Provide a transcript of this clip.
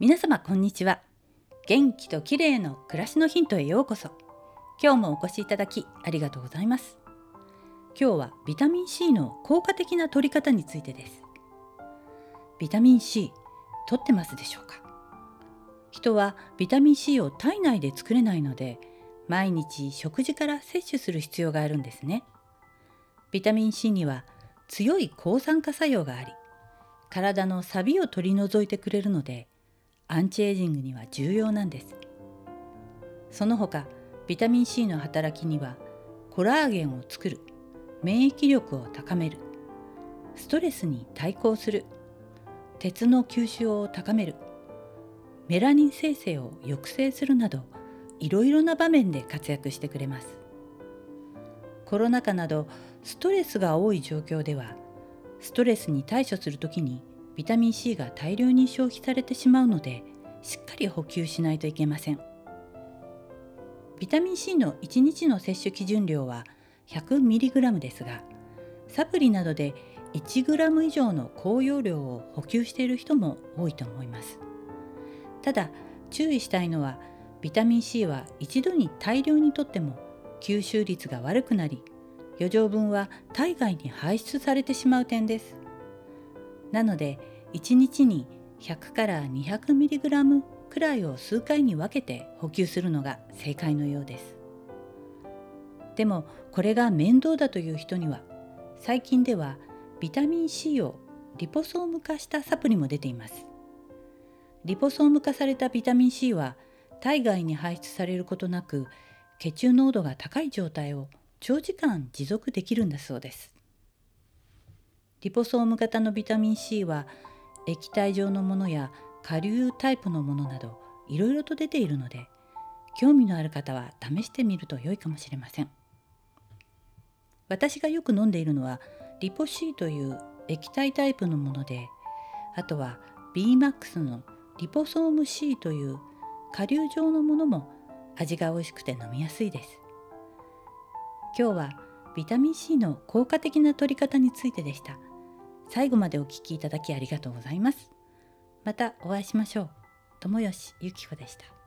皆様こんにちは。元気と綺麗の暮らしのヒントへようこそ。今日もお越しいただきありがとうございます。今日はビタミン C の効果的な取り方についてです。ビタミン C 取ってますでしょうか？人はビタミン C を体内で作れないので毎日食事から摂取する必要があるんですね。ビタミン C には強い抗酸化作用があり体のサビを取り除いてくれるのでアンチエイジングには重要なんです。その他ビタミン C の働きにはコラーゲンを作る免疫力を高めるストレスに対抗する鉄の吸収を高めるメラニン生成を抑制するなどいろいろな場面で活躍してくれます。コロナ禍などストレスが多い状況ではストレスに対処する時にビタミン C が大量に消費されてしまうのでしっかり補給しないといけません。ビタミン C の1日の摂取基準量は 100mg ですがサプリなどで 1g 以上の高容量を補給している人も多いと思います。ただ注意したいのはビタミン C は一度に大量にとっても吸収率が悪くなり余剰分は体外に排出されてしまう点です。なので1日に100から 200mg くらいを数回に分けて補給するのが正解のようです。でもこれが面倒だという人には最近ではビタミン C をリポソーム化したサプリも出ています。リポソーム化されたビタミン C は体外に排出されることなく血中濃度が高い状態を長時間持続できるんだそうです。リポソーム型のビタミン C は液体状のものや下流タイプのものなどいろいろと出ているので興味のある方は試してみると良いかもしれません。私がよく飲んでいるのはリポ C という液体タイプのものであとは BMAX のリポソーム C という下流状のものも味が美味しくて飲みやすいです。今日はビタミン C の効果的な取り方についてでした。最後までお聞きいただきありがとうございます。またお会いしましょう。友吉ゆき子でした。